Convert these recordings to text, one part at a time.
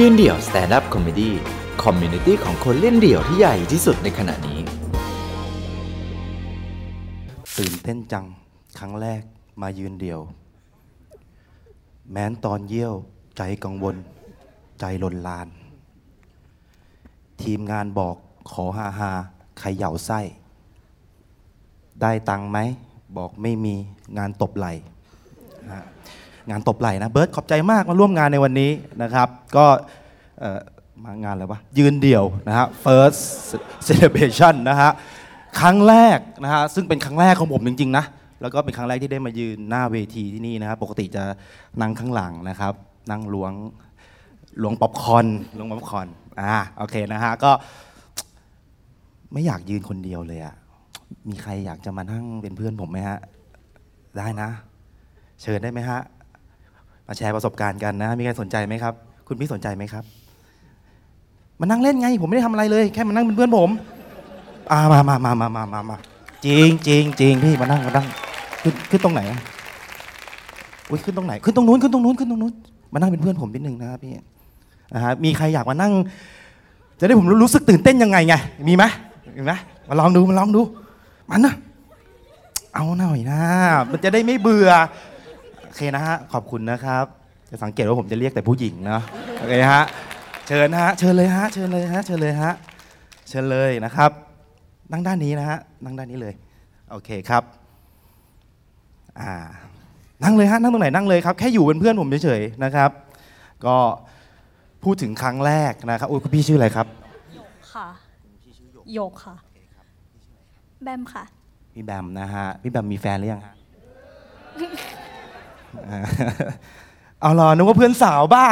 ยืนเดี่ยว stand-up comedy community ของคนเล่นเดี่ยวที่ใหญ่ที่สุดในขณะนี้ ตื่นเต้นจังครั้งแรกมายืนเดี่ยว แม้นตอนเยี่ยวใจกังวล ใจลนลาน ทีมงานบอกขอฮาฮาใครเขย่าไส้ ได้ตังไหม บอกไม่มีงานตบไหลนะฮะ งานตบไหลนะเบิร์ดขอบใจมากมาร่วมงานในวันนี้นะครับ ก็มางานอะไรวะยืนเดี่ยวนะฮะ first celebration นะฮะครั้งแรกนะฮะซึ่งเป็นครั้งแรกของผมจริงๆนะแล้วก็เป็นครั้งแรกที่ได้มายืนหน้าเวทีที่นี่นะครับปกติจะนั่งข้างหลังนะครับ นั่งล้วงล้วงป๊อปคอร์นล้วงป๊อปคอร์นอ่าโอเคนะฮะก็ไม่อยากยืนคนเดียวเลยอะมีใครอยากจะมานั่งเป็นเพื่อนผมไหมฮะ ได้นะ เชิญได้ไหมฮะ มาแชร์ประสบการณ์กันนะ มีใครสนใจไหมครับ คุณพี่สนใจไหมครับ มานั่งเล่นไง ผมไม่ได้ทำอะไรเลย แค่มานั่งเป็นเพื่อนผมอ่ามามามามามามามาจริงจริงจริงพี่มานั่งมานั่งขึ้นขึ้นตรงไหนอุ้ยขึ้นตรงไหน ขึ้นตรงนู้นขึ้นตรงนู้นขึ้นตรงนู้น มานั่งเป็นเพื่อนผมนิดนึงนะครับพี่นะฮะมีใครอยากมานั่ง จะได้ผมรู้สึกตื่นเต้นยังไงไง มีไหมมีไหมมาลองดูมาลองดู มันนะเอาหน่อยนะ มันจะได้ไม่เบื่อ เคนะฮะ ขอบคุณนะครับ จะสังเกตว่าผมจะเรียกแต่ผู้หญิงนะโอเคฮะ เชิญฮะ เชิญเลยฮะ เชิญเลยฮะ เชิญเลยฮะ เชิญเลยนะครับ นั่งด้านนี้นะฮะ นั่งด้านนี้เลย โอเคครับ อ่า นั่งเลยฮะ นั่งตรงไหนนั่งเลยครับ แค่อยู่เป็นเพื่อนผมเฉยๆนะครับ ก็พูดถึงครั้งแรกนะครับ อุ้ยคุณพี่ชื่ออะไรครับค่ะโยกค่ะ แบมค่ะ พี่แบมนะฮะ พี่แบมมีแฟนหรือยังฮะอ่า เอาล่ะนึกว่าเพื่อนสาวบ้า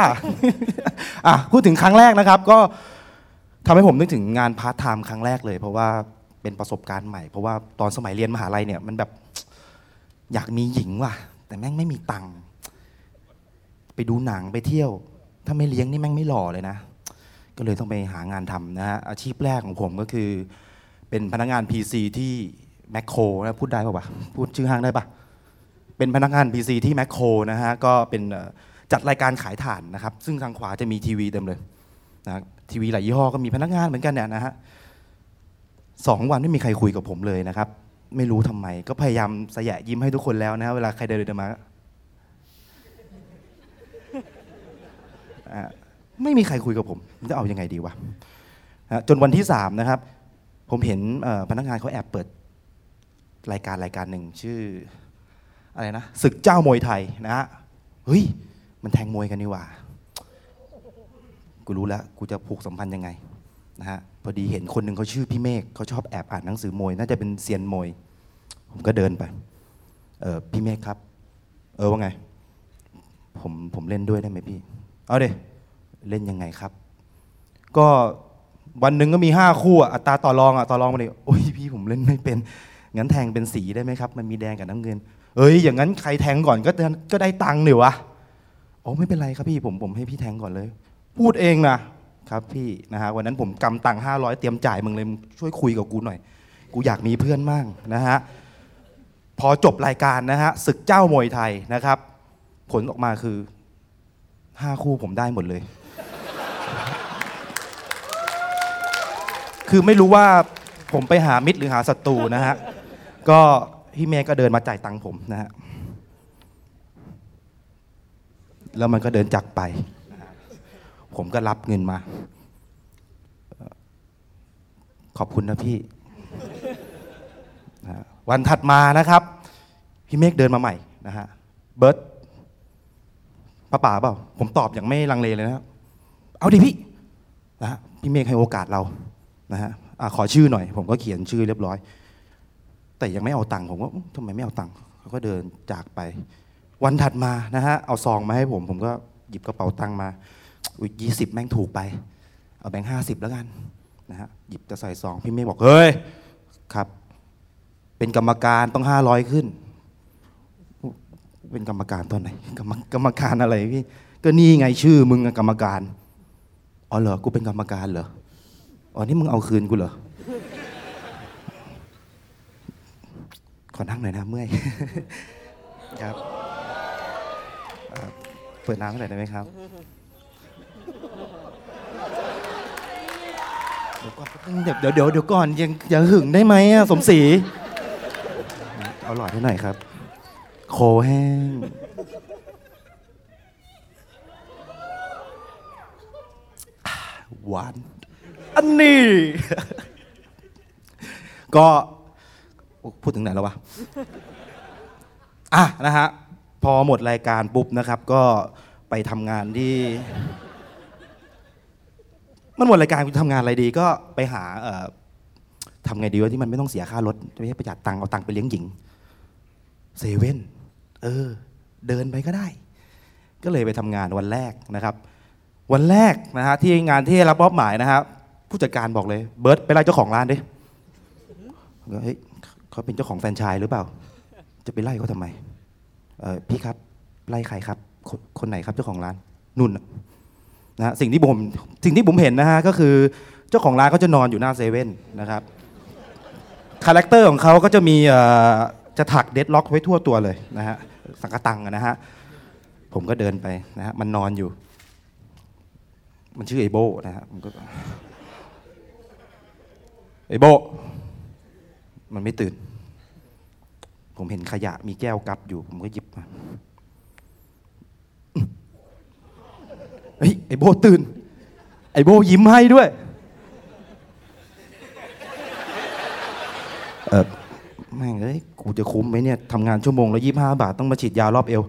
อะพูดถึงครั้งแรกนะครับ ก็ทำให้ผมนึกถึงงานพาร์ทไทม์ครั้งแรกเลย เพราะว่าเป็นประสบการณ์ใหม่ เพราะว่าตอนสมัยเรียนมหาลัยเนี่ยมันแบบอยากมีหญิงว่ะ แต่แม่งไม่มีตังค์ไปดูหนังไปเที่ยว ถ้าไม่เลี้ยงนี่แม่งไม่หล่อเลยนะ ก็เลยต้องไปหางานทำนะฮะอาชีพแรกของผมก็คือ เป็นพนักงาน PC ที่แมคโครนะพูดได้ป่าวะพูดชื่อห้างได้ปะ เป็นพนักงาน PC ที่แมคโครนะฮะก็เป็นจัดรายการขายถ่านนะครับ ซึ่งทางขวาจะมีทีวีเต็มเลยนะทีวีหลายยี่ห้อก็มีพนักงานเหมือนกันเนี่ยนะฮะสองวันไม่มีใครคุยกับผมเลยนะครับ ไม่รู้ทำไม ก็พยายามสยะยิ้มให้ทุกคนแล้วนะเวลาใครเดินมาไม่มีใครคุยกับผมจะเอายังไงดีวะจนวันที่สามนะครับ ผมเห็นพนักงานเขาแอบเปิดรายการรายการหนึ่งชื่อ อะไรนะศึกเจ้ามวยไทยนะฮะเฮ้ย มันแทงมวยกันนี่ว่า กูรู้แล้ว กูจะผูกสัมพันธ์ยังไงนะฮะพอดีเห็นคนหนึ่งเขาชื่อพี่เมฆเขาชอบแอบอ่านหนังสือมวย น่าจะเป็นเซียนมวย ผมก็เดินไป เออพี่เมฆครับ เออว่าไง ผมผมเล่นด้วยได้ไหมพี่ เอาเดเล่นยังไงครับ ก็วันหนึ่งก็มีห้าคู่อัตราต่อรองอะต่อรองมาเลยโอ้ยพี่ผมเล่นไม่เป็น งั้นแทงเป็นสีได้ไหมครับ มันมีแดงกับน้ำเงิน เอ้ยอย่างนั้นใครแทงก่อนก็ได้ก็ได้ตังค์เดี๋ยววะโอ้ไม่เป็นไรครับพี่ผมผมให้พี่แทงก่อนเลย พูดเองนะครับพี่นะฮะวันนั้นผมกำตังค์ห้าร้อยเตรียมจ่ายมึงเลยช่วยคุยกับกูหน่อย กูอยากมีเพื่อนมั่งนะฮะพอจบรายการนะฮะศึกเจ้ามวยไทยนะครับ ผลออกมาคือห้าคู่ผมได้หมดเลย คือไม่รู้ว่าผมไปหามิตรหรือหาศัตรูนะฮะก็ พี่เมย์ก็เดินมาจ่ายตังค์ผมนะฮะแล้วมันก็เดินจากไป ผมก็รับเงินมา ขอบคุณนะพี่ วันถัดมานะครับ พี่เมฆเดินมาใหม่นะฮะ เบิร์ตป้าป่าเปล่า ผมตอบอย่างไม่ลังเลเลยนะครับเอาดิพี่นะพี่เมฆให้โอกาสเรา นะฮะขอชื่อหน่อย ผมก็เขียนชื่อเรียบร้อย แต่ยังไม่เอาตังค์ผมก็ทำไมไม่เอาตังค์เขาก็เดินจากไป วันถัดมานะฮะเอาซองมาให้ผม ผมก็หยิบกระเป๋าตังค์มาอุ้ยยี่สิบแม่งถูกไป เอาแบงค์ห้าสิบแล้วกันนะฮะหยิบจะใส่ซองพี่เมฆบอกเฮ้ยครับ เป็นกรรมการต้องห้าร้อยขึ้น เป็นกรรมการตอนไหนกรรมกรรมการอะไรพี่ก็นี่ไงชื่อมึงกรรมการอ๋อเหรอกูเป็นกรรมการเหรออ๋อนี่มึงเอาคืนกูเหรอ ขอนั่งหน่อยนะเมื่อยครับเปิดน้ำให้หน่อยได้ไหมครับเดี๋ยวก่อนเดี๋ยวเดี๋ยวเดี๋ยวเดี๋ยวก่อนยังอย่าหึงได้ไหมอะสมศรีเอาหลอดให้หน่อยครับ โคแห้งหวาน อันนี้ ก็ พูดถึงไหนแล้ววะอะนะฮะพอหมดรายการปุ๊บนะครับ ก็ไปทำงานที่ มันหมดรายการกูทำงานอะไรดี ก็ไปหาเอ่อทำไงดีวะที่มันไม่ต้องเสียค่ารถไม่ให้ประหยัดตังค์เอาตังค์ไปเลี้ยงหญิงเซเว่นเออ เดินไปก็ได้ ก็เลยไปทำงานวันแรกนะครับ วันแรกนะฮะที่งานที่รับมอบหมายนะครับผู้จัดการบอกเลยเบิร์ดไปไล่เจ้าของร้านดิเฮ้ย เขาเป็นเจ้าของแฟรนไชส์หรือเปล่า จะไปไล่เขาทำไมเออพี่ครับไล่ใครครับคนคนไหนครับเจ้าของร้านนุ่นนะฮะสิ่งที่ผมสิ่งที่ผมเห็นนะฮะก็คือเจ้าของร้านเขาจะนอนอยู่หน้าเซเว่นนะครับ character ของเขาก็จะมีเอ่อจะถักเดดล็อกไว้ทั่วตัวเลยนะฮะสังกตังนะฮะผมก็เดินไปนะฮะมันนอนอยู่ มันชื่อไอโบนะฮะผมก็ไอโบ มันไม่ตื่น ผมเห็นขยะมีแก้วกัปอยู่ ผมก็หยิบมาเฮ้ยไอโบตื่น ไอโบยิ้มให้ด้วยเออแม่งเอ้ยกูจะคุ้มไหมเนี่ยทำงานชั่วโมงละยี่ห้าบาทต้องมาฉีดยารอบเอว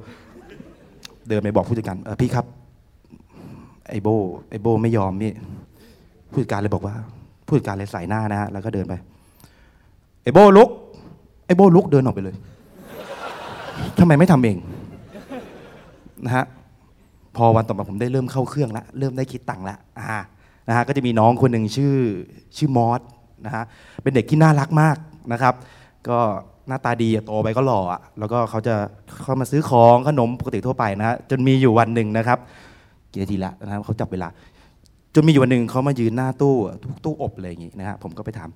เดินไปบอกผู้จัดการเออพี่ครับ ไอโบไอโบไม่ยอมนี่ผู้จัดการเลยบอกว่าผู้จัดการเลยใส่หน้านะฮะแล้วก็เดินไป ไอโบลุกไอโบลุกเดินออกไปเลยทำไมไม่ทำเองนะฮะพอวันต่อมาผมได้เริ่มเข้าเครื่องแล้วเริ่มได้คิดตังค์ล้วอ่านะฮะก็จะมีน้องคนหนึ่งชื่อชื่อมอสนะฮะเป็นเด็กที่น่ารักมากนะครับ ก็หน้าตาดีโตไปก็หล่ออะแล้วก็เขาจะเข้ามาซื้อของขนมปกติทั่วไปนะฮะจนมีอยู่วันหนึ่งนะครับกี่นาทีละนะครับเขาจับเวลา จนมีอยู่วันหนึ่งเขามายืนหน้าตู้ตู้ตู้อบอะไรอย่างงี้นะฮะผมก็ไปถาม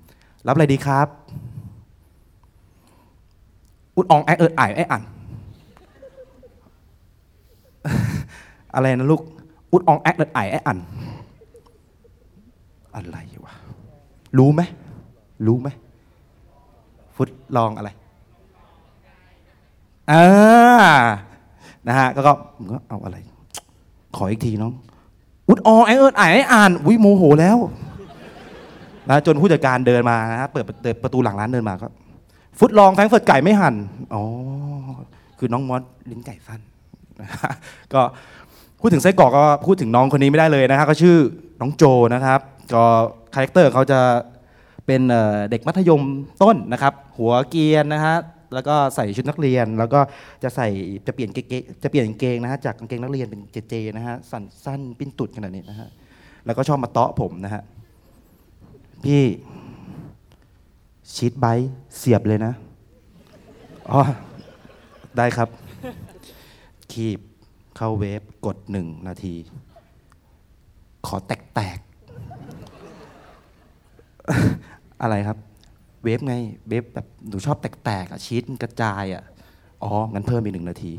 รับอะไรดีครับ อุดอองแอเอิดไอไออันอะไรนะลูก อุดอองแอเอิดไอไออันอะไรวะรู้ไหมรู้ไหมฟุตลองอะไรอ่านะฮะก็ก็ผมก็เอาอะไร ขออีกทีน้อง อุดออไอเอิดไอไออ่านอุ้ยโมโหแล้วนะจนผู้จัดการเดินมานะฮะเปิดเปิดประตูหลังร้านเดินมาก็ ฟุตลองแฟรงก์เฟิร์ตไก่ไม่หั่นอ๋อคือน้องมอสลิ้นไก่สั้นนะฮะก็พูดถึงไส้กรอกก็พูดถึงน้องคนนี้ไม่ได้เลยนะฮะก็ชื่อน้องโจนะครับ ก็ character เขาจะเป็นเอ่อเด็กมัธยมต้นนะครับ หัวเกรียนนะฮะแล้วก็ใส่ชุดนักเรียนแล้วก็จะใส่จะเปลี่ยนเกงจะเปลี่ยนกางเกงนะฮะจากกางเกงนักเรียนเป็นเจเจนะฮะสั้นสั้นปิ้นตูดขนาดนี้นะฮะแล้วก็ชอบมาเตาะผมนะฮะพี่ ชีตไบต์เสียบเลยนะ อ๋อ ได้ครับ คีบเข้าเวฟกดหนึ่งนาที ขอแตกแตกๆอะไรครับ เวฟไง เวฟแบบหนูชอบแตกแตกๆอะชีสมันกระจายอะอ๋อ งั้นเพิ่มอีกหนึ่งนาที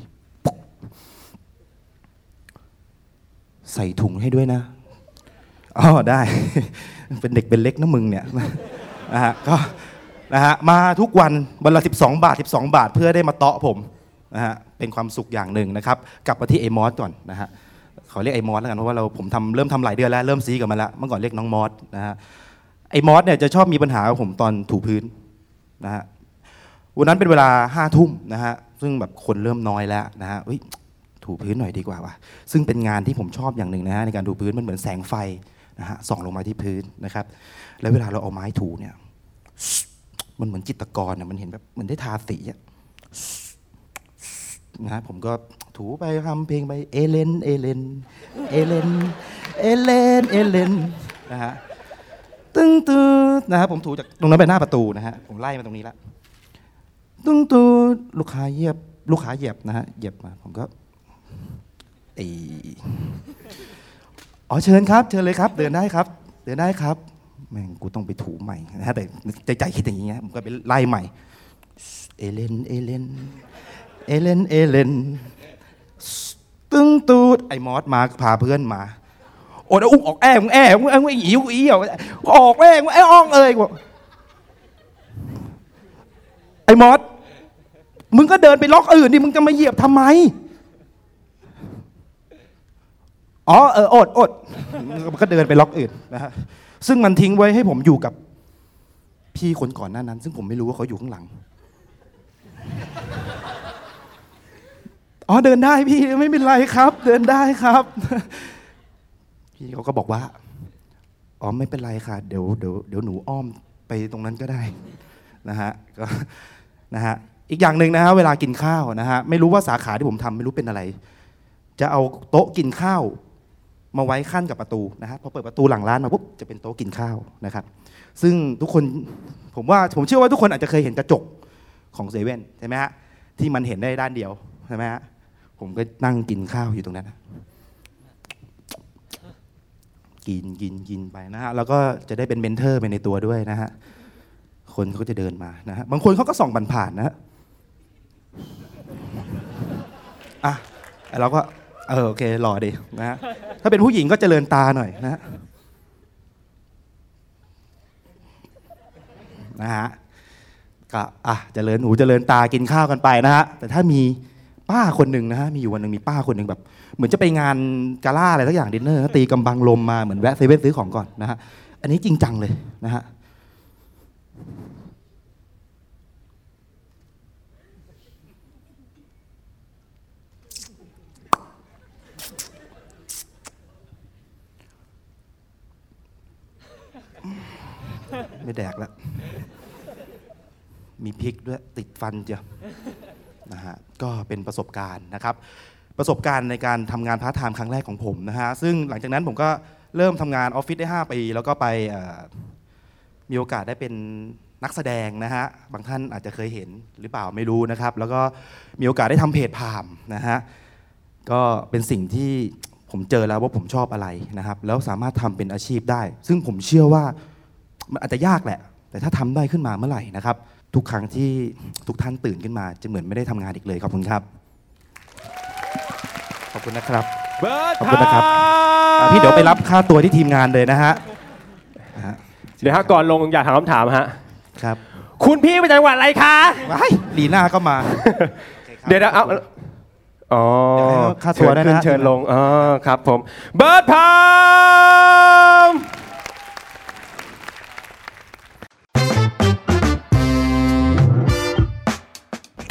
ใส่ถุงให้ด้วยนะ อ๋อ ได้ เป็นเด็กเป็นเล็กนะมึงเนี่ยนะฮะก็ นะฮะมาทุกวันวันละ12 บาท 12 บาท เพื่อได้มาเตาะผมนะฮะเป็นความสุขอย่างหนึ่งนะครับ กลับมาที่ไอ้มอสก่อนนะฮะขอเรียกไอ้มอสแล้วกันเพราะว่าเราผมทำเริ่มทำหลายเดือนแล้วเริ่มซีกับมันแล้วเมื่อก่อนเรียกน้องมอสนะฮะไอ้มอสเนี่ยจะชอบมีปัญหากับผมตอนถูพื้นนะฮะวันนั้นเป็นเวลาห้าทุ่มนะฮะซึ่งแบบคนเริ่มน้อยแล้วนะฮะถูพื้นหน่อยดีกว่าว่ะซึ่งเป็นงานที่ผมชอบอย่างหนึ่งนะฮะในการถูพื้นมันเหมือนแสงไฟนะฮะส่องลงมาที่พื้นนะครับ แล้วเวลาเราเอาไม้ถูเนี่ย มันเหมือนจิตรกรน่ะมันเห็นแบบเหมือนได้ทาสีอะนะผมก็ถูไปทำเพลงไปเอเลนเอเลนเอเลนเอเลนเอเลนนะฮะตึ้งตืดนะครับผมถูจากตรงนั้นไปหน้าประตูนะฮะผมไล่มาตรงนี้ละตึ้งตืดลูกค้าเหยียบ ลูกค้าเหยียบนะฮะเหยียบมา ผมก็ไออ๋อเชิญครับ เชิญเลยครับ เดินได้ครับ เดินได้ครับ แม่งกูต้องไปถูใหม่นะฮะแต่ใจใจคิดอย่างเงี้ยผมก็ไปไล่ใหม่ เอเลนเอเลนเอเลนเอเลนตึ้งตูดไอ้มอสมาพาเพื่อนมาโอ้ยอุ้งออกแอ้งแอ้งแอ้งอีวอีวออกแอ้งไอ้อ่องเอ้ยไอ้มอสมึงก็เดินไปล็อกอื่นดิมึงจะมาเหยียบทำไมอ๋อเอออดอดมันก็เดินไปล็อกอื่นนะฮะ ซึ่งมันทิ้งไว้ให้ผมอยู่กับพี่คนก่อนหน้านั้น ซึ่งผมไม่รู้ว่าเขาอยู่ข้างหลัง อ๋อเดินได้พี่ไม่เป็นไรครับ เดินได้ครับ พี่เขาก็บอกว่า อ๋อไม่เป็นไรค่ะ เดี๋ยวเดี๋ยวเดี๋ยวหนูอ้อมไปตรงนั้นก็ได้นะฮะก็นะฮะอีกอย่างหนึ่งนะฮะเวลากินข้าวนะฮะไม่รู้ว่าสาขาที่ผมทำไม่รู้เป็นอะไร จะเอาโต๊ะกินข้าว มาไว้ขั้นกับประตูนะฮะพอเปิดประตูหลังร้านมาปุ๊บจะเป็นโต๊ะกินข้าวนะครับ ซึ่งทุกคนผมว่าผมเชื่อว่าทุกคนอาจจะเคยเห็นกระจกของเซเว่นใช่ไหมฮะที่มันเห็นได้ด้านเดียวใช่ไหมฮะผมก็นั่งกินข้าวอยู่ตรงนั้นกินกินกินไปนะฮะแล้วก็จะได้เป็นเมนเทอร์ไปในตัวด้วยนะฮะคนเขาก็จะเดินมานะฮะบางคนเขาก็ส่องผ่านๆนะฮะอะเราก็ เออโอเคหล่อดีนะฮะถ้าเป็นผู้หญิงก็เจริญตาหน่อยนะฮะนะฮะก็อะเจริญหูเจริญตากินข้าวกันไปนะฮะแต่ถ้ามีป้าคนหนึ่งนะฮะมีอยู่วันหนึ่งมีป้าคนหนึ่งแบบ เหมือนจะไปงานกาล่าอะไรสักอย่างดินเนอร์ตีกำบังลมมาเหมือนแวะเซเว่นซื้อของก่อนนะฮะอันนี้จริงจังเลยนะฮะ ไม่แดกแล้ว มีพริกด้วยติดฟันเจียวนะฮะก็เป็นประสบการณ์นะครับ ประสบการณ์ในการทำงานพาร์ทไทม์ครั้งแรกของผมนะฮะซึ่งหลังจากนั้นผมก็เริ่มทำงานออฟฟิศได้ 5 ปี แล้วก็ไปมีโอกาสได้เป็นนักแสดงนะฮะ บางท่านอาจจะเคยเห็นหรือเปล่าไม่รู้นะครับ แล้วก็มีโอกาสได้ทำเพจผ่ามนะฮะ ก็เป็นสิ่งที่ผมเจอแล้วว่าผมชอบอะไรนะครับ แล้วสามารถทำเป็นอาชีพได้ ซึ่งผมเชื่อว่า มันอาจจะยากแหละ แต่ถ้าทำได้ขึ้นมาเมื่อไหร่นะครับ ทุกครั้งที่ทุกท่านตื่นขึ้นมาจะเหมือนไม่ได้ทำงานอีกเลยขอบคุณครับ ขอบคุณนะครับเบิร์ดขอบคุณนะครับอะพี่เดี๋ยวไปรับค่าตัวที่ทีมงานเลยนะฮะนะฮะเดี๋ยวฮะก่อนลงอยากถามคำถามฮะครับ คุณพี่เป็นจังหวัดอะไรคะว้ายลีน่าก็มา เดี๋ยวนะเอาอ๋อเดี๋ยวให้ค่าตัวด้วยนะฮะเชิญลงอ๋อครับผม เบิร์ดพา